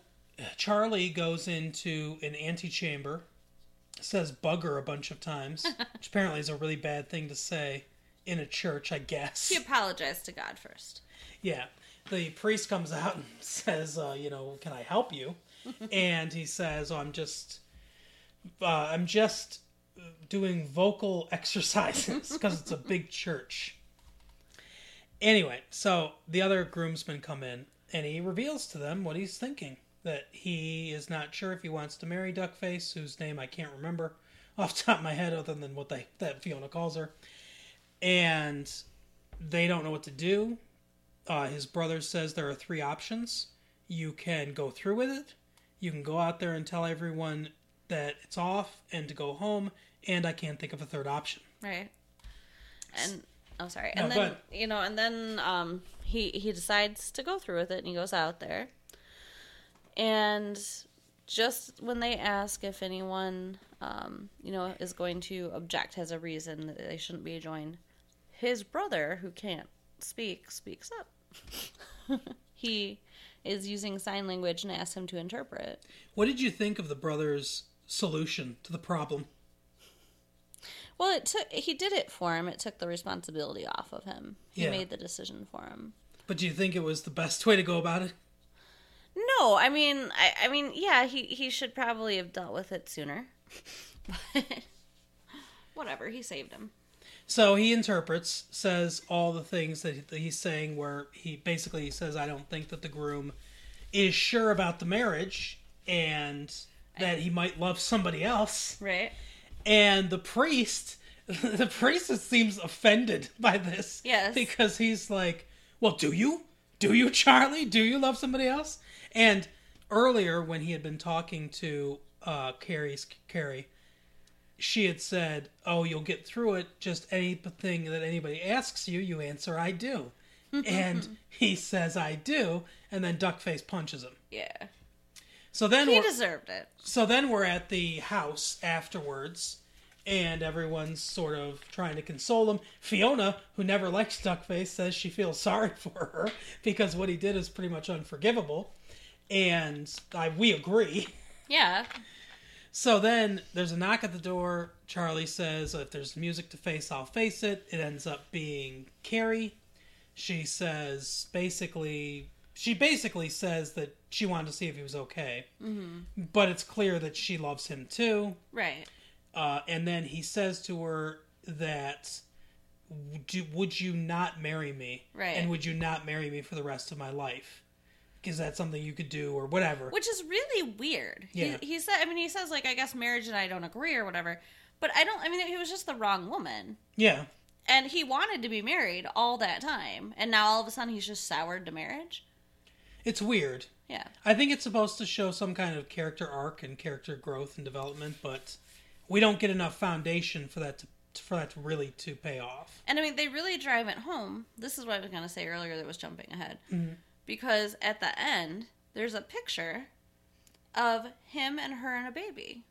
Charlie goes into an antechamber, says bugger a bunch of times, which apparently is a really bad thing to say in a church, I guess. He apologized to God first. Yeah. The priest comes out and says, uh, you know, can I help you? and he says, oh, I'm just, uh, I'm just doing vocal exercises because it's a big church. Anyway, so the other groomsmen come in and he reveals to them what he's thinking. That he is not sure if he wants to marry Duckface, whose name I can't remember off the top of my head other than what they that Fiona calls her. And they don't know what to do. Uh, his brother says there are three options. You can go through with it. You can go out there and tell everyone that it's off and to go home. And I can't think of a third option. Right. And oh sorry. No, And then you know, and then um he he decides to go through with it and he goes out there. And just when they ask if anyone um, you know, is going to object as a reason that they shouldn't be joined, his brother, who can't speak, speaks up. he is using sign language and asks him to interpret. What did you think of the brother's solution to the problem? Well, it took he did it for him. It took the responsibility off of him. He Yeah. made the decision for him. But do you think it was the best way to go about it? No, I mean, I, I mean, yeah, he he should probably have dealt with it sooner. But whatever, he saved him. So he interprets, says all the things that he's saying, where he basically says, I don't think that the groom is sure about the marriage and that he might love somebody else. Right? And the priest, the priest seems offended by this. Yes. Because he's like, well, do you? Do you, Charlie? Do you love somebody else? And earlier, when he had been talking to uh, Carrie's Carrie, she had said, "Oh, you'll get through it. Just anything that anybody asks you, you answer, I do." and he says, "I do," and then Duckface punches him. Yeah, So then he deserved it. so then we're at the house afterwards, and everyone's sort of trying to console him. Fiona, who never likes Duckface, says she feels sorry for her because what he did is pretty much unforgivable, and I, we agree. Yeah. So then there's a knock at the door. Charlie says, if there's music to face, I'll face it. It ends up being Carrie. She says, basically, she basically says that she wanted to see if he was okay. Mm-hmm. But it's clear that she loves him too. Right. Uh, and then he says to her that, would you, would you not marry me? Right. And would you not marry me for the rest of my life? Is that something you could do or whatever? Which is really weird. Yeah. He, he said, I mean, he says, like, I guess marriage and I don't agree or whatever. But I don't, I mean, he was just the wrong woman. yeah. And he wanted to be married all that time. And now all of a sudden he's just soured to marriage. It's weird. Yeah. I think it's supposed to show some kind of character arc and character growth and development, but we don't get enough foundation for that to for that to really to pay off. And I mean, they really drive it home. This is what I was going to say earlier that was jumping ahead. Mm-hmm. Because at the end, there's a picture of him and her and a baby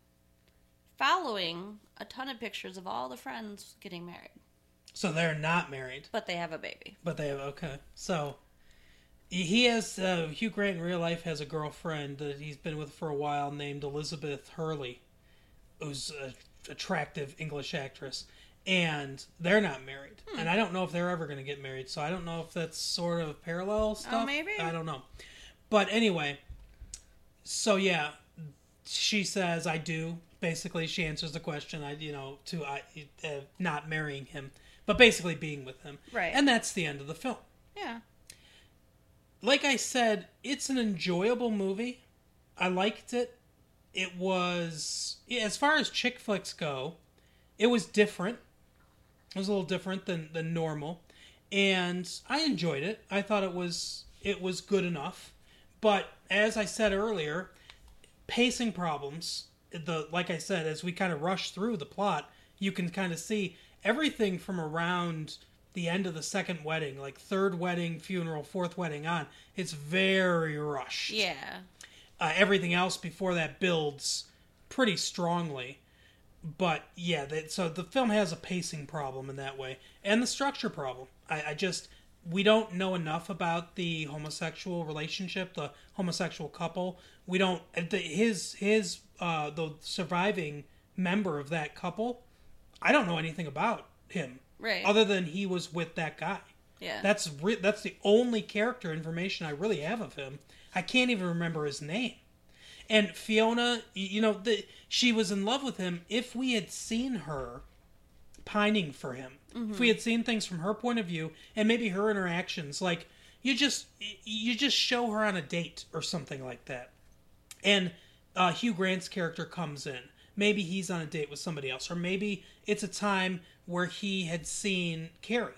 following a ton of pictures of all the friends getting married. So they're not married, But they have a baby. but they have okay. So he has uh, Hugh Grant in real life has a girlfriend that he's been with for a while named Elizabeth Hurley, who's an attractive English actress, and they're not married. And I don't know if they're ever going to get married. So I don't know if that's sort of parallel stuff. maybe. I don't know. But anyway, so yeah, she says I do. Basically, she answers the question. I you know to I uh, not marrying him, but basically being with him. Right. And that's the end of the film. Yeah. Like I said, it's an enjoyable movie. I liked it. It was as far as chick flicks go, it was different. It was a little different than than normal, and I enjoyed it. I thought it was it was good enough. But as I said earlier, pacing problems. The like I said, as we kind of rush through the plot, you can kind of see everything from around the end of the second wedding, like third wedding, funeral, fourth wedding on. It's very rushed. Yeah. Uh, everything else before that builds pretty strongly. But yeah, that, so the film has a pacing problem in that way, and the structure problem. I, I just we don't know enough about the homosexual relationship, the homosexual couple. We don't the, his his uh, the surviving member of that couple. I don't know anything about him, Right. other than he was with that guy. Yeah. That's re- that's the only character information I really have of him. I can't even remember his name. And Fiona, you know, the, she was in love with him. If we had seen her pining for him, if we had seen things from her point of view and maybe her interactions, like you just you just show her on a date or something like that, and uh, Hugh Grant's character comes in. Maybe he's on a date with somebody else, or maybe it's a time where he had seen Carrie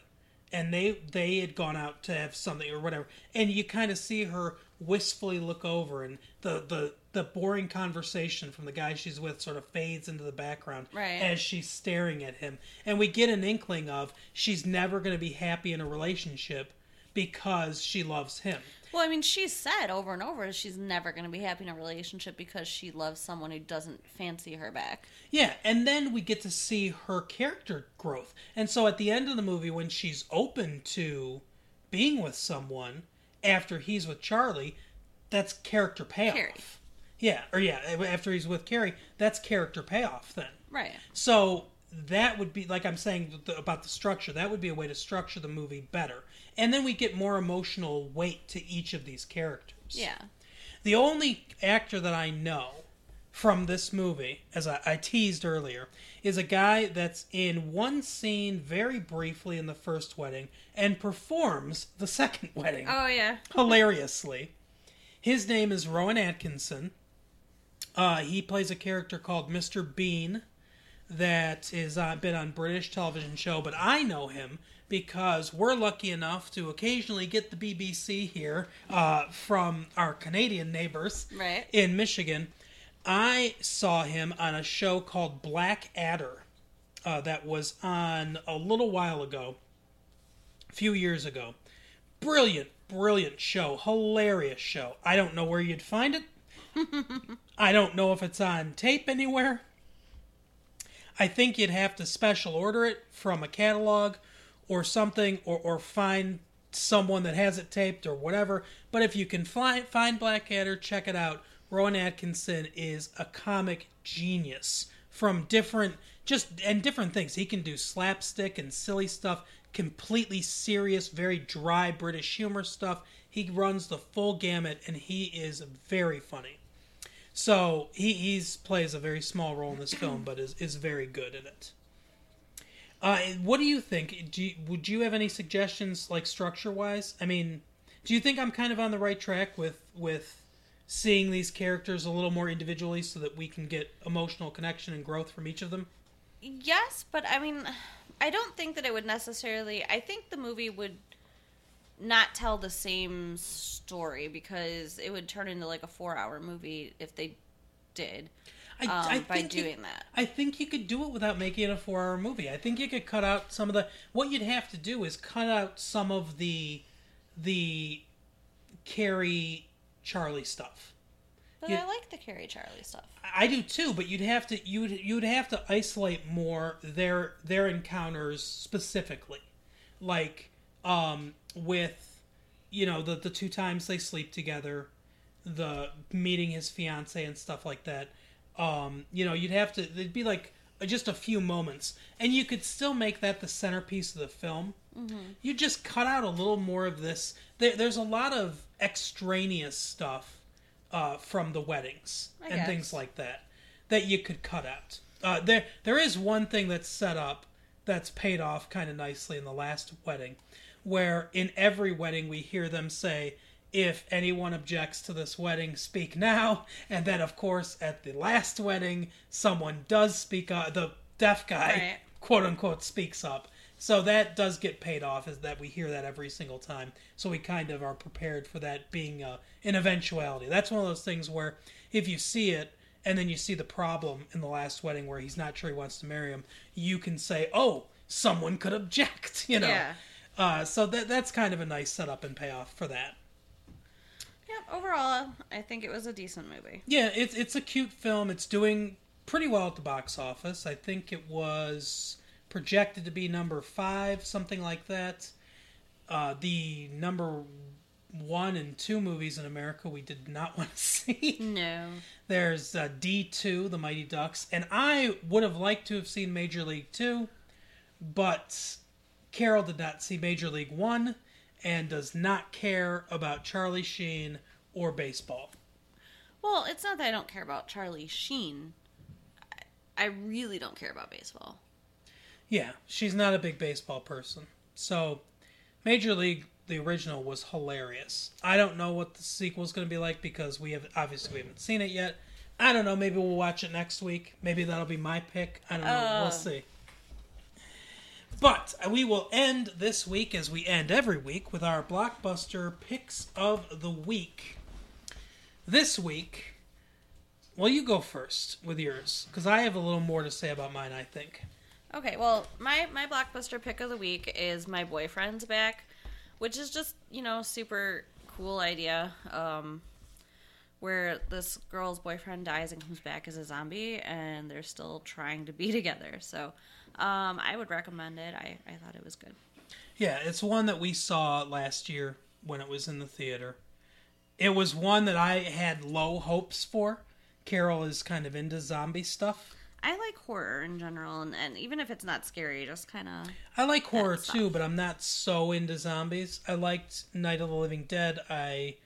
and they they had gone out to have something or whatever and you kind of see her wistfully look over and the the the boring conversation from the guy she's with sort of fades into the background Right. as she's staring at him and we get an inkling of she's never going to be happy in a relationship because she loves him Well, I mean, she's said over and over she's never going to be happy in a relationship because she loves someone who doesn't fancy her back. Yeah, and then we get to see her character growth. And so at the end of the movie, when she's open to being with someone after he's with Charlie, that's character payoff. Carrie. Yeah, or yeah, after he's with Carrie, that's character payoff then. Right. So that would be like I'm saying about the structure. That would be a way to structure the movie better, and then we get more emotional weight to each of these characters. Yeah. The only actor that I know from this movie, as I, I teased earlier, is a guy that's in one scene very briefly in the first wedding and performs the second wedding Oh, yeah. hilariously. His name is Rowan Atkinson. Uh, he plays a character called Mr. Bean that is uh, been on British television show, but I know him because we're lucky enough to occasionally get the BBC here uh, from our Canadian neighbors Right. in Michigan. I saw him on a show called Blackadder uh, that was on a little while ago, a few years ago. Brilliant, brilliant show, hilarious show. I don't know where you'd find it. I don't know if it's on tape anywhere. I think you'd have to special order it from a catalog or something, or, or find someone that has it taped or whatever. But if you can find find Blackadder, check it out. Rowan Atkinson is a comic genius from different just and different things. He can do slapstick and silly stuff, completely serious, very dry British humor stuff. He runs the full gamut and he is very funny. So he he's plays a very small role in this film, but is is very good in it. Uh, what do you think? Do you, would you have any suggestions, like structure wise? I mean, do you think I'm kind of on the right track with with seeing these characters a little more individually, so that we can get emotional connection and growth from each of them? Yes, but I mean, I don't think that it would necessarily. I think the movie would not tell the same story because it would turn into like a four-hour movie if they did I, um, I by think you- doing that. I think you could do it without making it a four-hour movie. I think you could cut out some of the. What you'd have to do is cut out some of the the Carrie Charlie stuff. But you- I like the Carrie Charlie stuff. I do too, but you'd have to you'd you'd have to isolate more their their encounters specifically, like um, with you know the the two times they sleep together, the meeting his fiance and stuff like that. Um, you know, you'd have to it'd be like just a few moments, and you could still make that the centerpiece of the film. You just cut out a little more of this. There, there's a lot of extraneous stuff uh, from the weddings I and guess. things like that that you could cut out. Uh, there, there is one thing that's set up that's paid off kind of nicely in the last wedding, where in every wedding we hear them say, "If anyone objects to this wedding, speak now." And then, of course, at the last wedding, someone does speak up. The deaf guy, Right. quote unquote, speaks up. So that does get paid off, is that we hear that every single time. So we kind of are prepared for that being uh, an eventuality. That's one of those things where if you see it and then you see the problem in the last wedding where he's not sure he wants to marry him, you can say, "Oh, someone could object," you know. Yeah. Uh, so that that's kind of a nice setup and payoff for that. Yeah, Overall, I think it was a decent movie. Yeah, it's it's a cute film. It's doing pretty well at the box office. I think it was projected to be number five, something like that. Uh, the number one and two movies in America we did not want to see. No. There's uh, D2, The Mighty Ducks, and I would have liked to have seen Major League 2, but Carol did not see Major League 1 and does not care about Charlie Sheen or baseball. Well, it's not that I don't care about Charlie Sheen. I, I really don't care about baseball. Yeah, she's not a big baseball person. So, Major League, the original, was hilarious. I don't know what the sequel's going to be like because we have obviously we haven't seen it yet. I don't know. Maybe we'll watch it next week. Maybe that'll be my pick. I don't know. Uh. We'll see. But we will end this week as we end every week with our blockbuster picks of the week. This week, well, you go first with yours because I have a little more to say about mine. I think. Okay, well, my my blockbuster pick of the week is my boyfriend's back, which is just you know super cool idea. Um, where this girl's boyfriend dies and comes back as a zombie, and they're still trying to be together. So, um, I would recommend it. I I thought it was good. Yeah, it's one that we saw last year when it was in the theater. It was one that I had low hopes for. Carol is kind of into zombie stuff. I like horror in general, and, and even if it's not scary, just kind of I like horror too, but I'm not so into zombies. I liked Night of the Living Dead. I,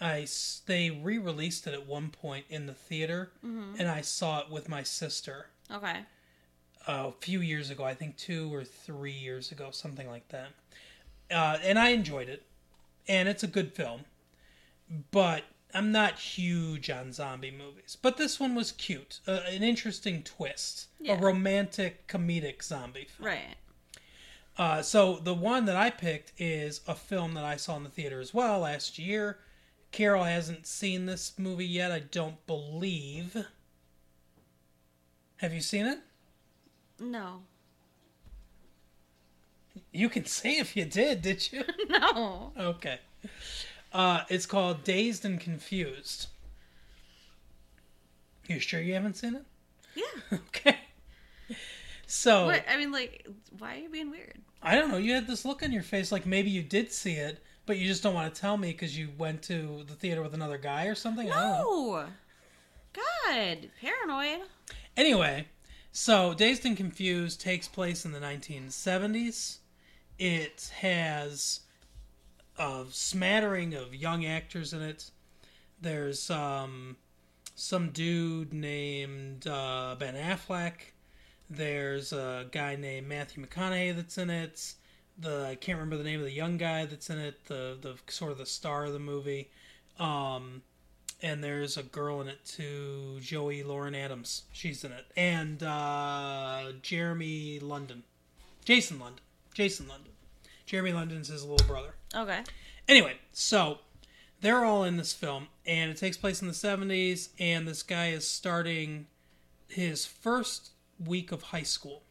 I they re-released it at one point in the theater, and I saw it with my sister okay. a few years ago. I think two or three years ago, something like that. Uh, and I enjoyed it, and it's a good film. But I'm not huge on zombie movies. But this one was cute, uh, an interesting twist, Yeah. a romantic comedic zombie film. Right. Uh, so the one that I picked is a film that I saw in the theater as well last year. Carol hasn't seen this movie yet, I don't believe. Have you seen it? No. You can say if you did, did you? No. okay. Uh, it's called Dazed and Confused. You sure you haven't seen it? Yeah. Okay. So What? I mean, like, why are you being weird? I don't know. You had this look on your face like maybe you did see it, but you just don't want to tell me because you went to the theater with another guy or something. I don't know. No. God, paranoid. Anyway, so Dazed and Confused takes place in the 1970s. It has a smattering of young actors in it. There's um, some dude named uh, Ben Affleck. There's a guy named Matthew McConaughey that's in it. The I can't remember the name of the young guy that's in it. The the sort of the star of the movie. Um, and there's a girl in it too, Joey Lauren Adams. She's in it, and uh, Jeremy London, Jason London, Jason London. Jeremy London's his little brother. Okay. Anyway, so they're all in this film, and it takes place in the 70s, and this guy is starting his first week of high school,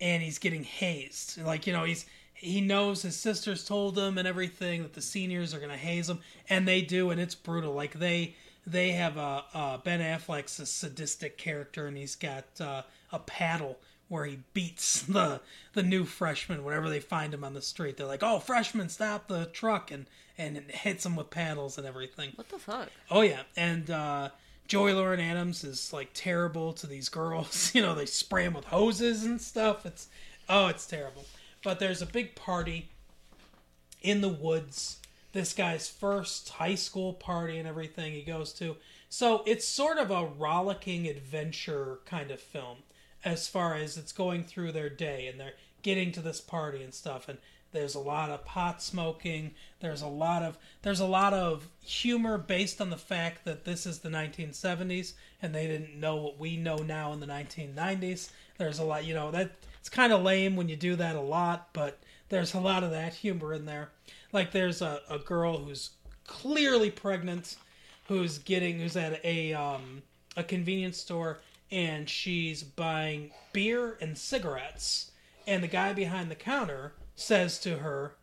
and he's getting hazed. Like, you know, he's he knows his sisters told him and everything that the seniors are going to haze him, and they do, and it's brutal. Like they they have a uh, Ben Affleck's a sadistic character, and he's got uh, a paddle where he beats the the new freshman whenever they find him on the street. They're like, "Oh, freshman, stop the truck!" and and hits him with paddles and everything. What the fuck? Oh yeah, and uh, Joey Lauren Adams is like terrible to these girls. you know, they spray him with hoses and stuff. It's oh, it's terrible. But there's a big party in the woods. This guy's first high school party and everything he goes to. So it's sort of a rollicking adventure kind of film as far as it's going through their day and they're getting to this party and stuff. And there's a lot of pot smoking. There's a lot of there's a lot of humor based on the fact that this is the 1970s and they didn't know what we know now in the 1990s there's a lot you know that it's kind of lame when you do that a lot but there's a lot of that humor in there. Like there's a, a girl who's clearly pregnant who's getting who's at a um a convenience store and she's buying beer and cigarettes. And the guy behind the counter says to her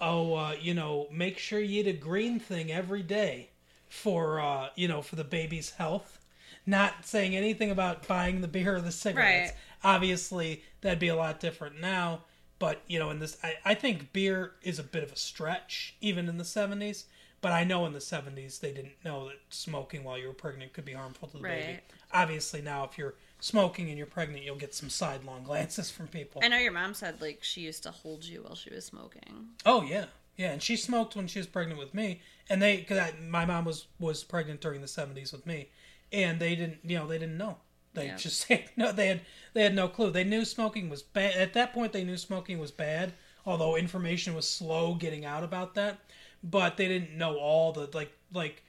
oh uh, you know make sure you eat a green thing every day for uh, you know for the baby's health. Not saying anything about buying the beer or the cigarettes. Right. obviously that'd be a lot different now. But you know in this I, I think beer is a bit of a stretch even in the 70s but i know in the 70s they didn't know that smoking while you were pregnant could be harmful to the baby. Right. Obviously now if you're smoking and you're pregnant you'll get some sidelong glances from people. I know your mom said like she used to hold you while she was smoking. oh yeah. Yeah and she smoked when she was pregnant with me and they because my mom was was pregnant during the 70s with me and they didn't you know they didn't know. They Yeah. just had no they had they had no clue. They knew smoking was bad at that point they knew smoking was bad although information was slow getting out about that but they didn't know all the like like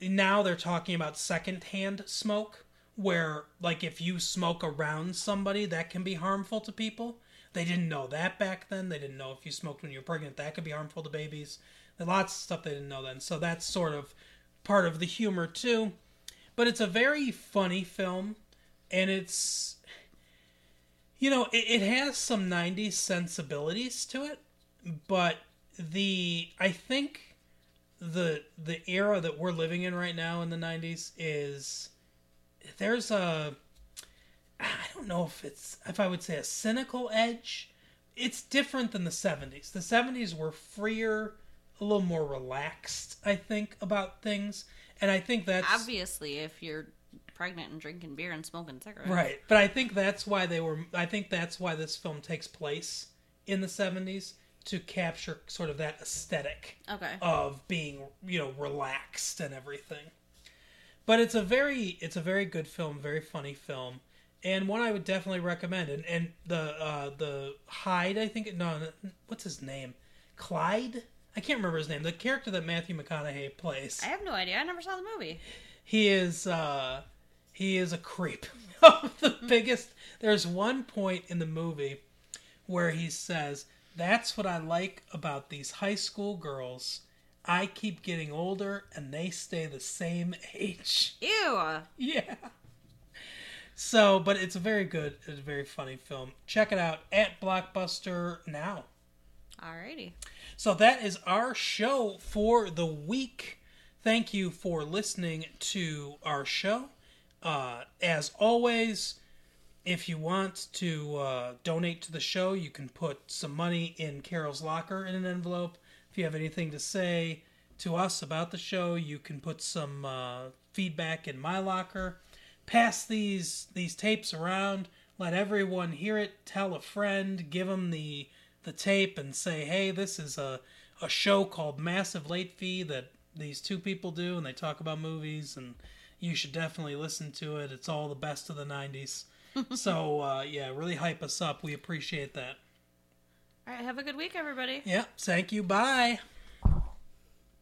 now they're talking about secondhand smoke where like if you smoke around somebody that can be harmful to people. They didn't know that back then. They didn't know if you smoked when you were pregnant. That could be harmful to babies. Lots of stuff they didn't know then. So that's sort of part of the humor too. But it's a very funny film and it's you know it, it has some 90s sensibilities to it but the i think the the era that we're living in right now in the 90s is there's a i don't know if it's if i would say a cynical edge it's different than the 70s the 70s were freer a little more relaxed i think about things and i think that's Obviously, if you're pregnant and drinking beer and smoking cigarettes, Right. But I think that's why they were I think that's why this film takes place in the 70s to capture sort of that aesthetic Okay. of being, you know, relaxed and everything. But it's a very it's a very good film, very funny film. And one I would definitely recommend. And and the uh the Hyde, I think no, no, what's his name? Clyde? I can't remember his name. The character that Matthew McConaughey plays. I have no idea. I never saw the movie. He is uh he is a creep. the biggest there's one point in the movie where he says, That's what I like about these high school girls. I keep getting older and they stay the same age. Ew. Yeah. So, but it's a very good, it's a very funny film. Check it out at Blockbuster now. Alrighty. So that is our show for the week. Thank you for listening to our show. Uh, as always, if you want to uh, donate to the show, you can put some money in Carol's locker in an envelope. If you have anything to say to us about the show, you can put some uh, feedback in my locker. Pass these these tapes around. Let everyone hear it. Tell a friend. Give them the the tape and say, "Hey, this is a a show called Massive Late Fee that these two people do, and they talk about movies, and you should definitely listen to it. It's all the best of the '90s." so uh, yeah, really hype us up. We appreciate that. All right, have a good week, everybody. Yep. Thank you. Bye.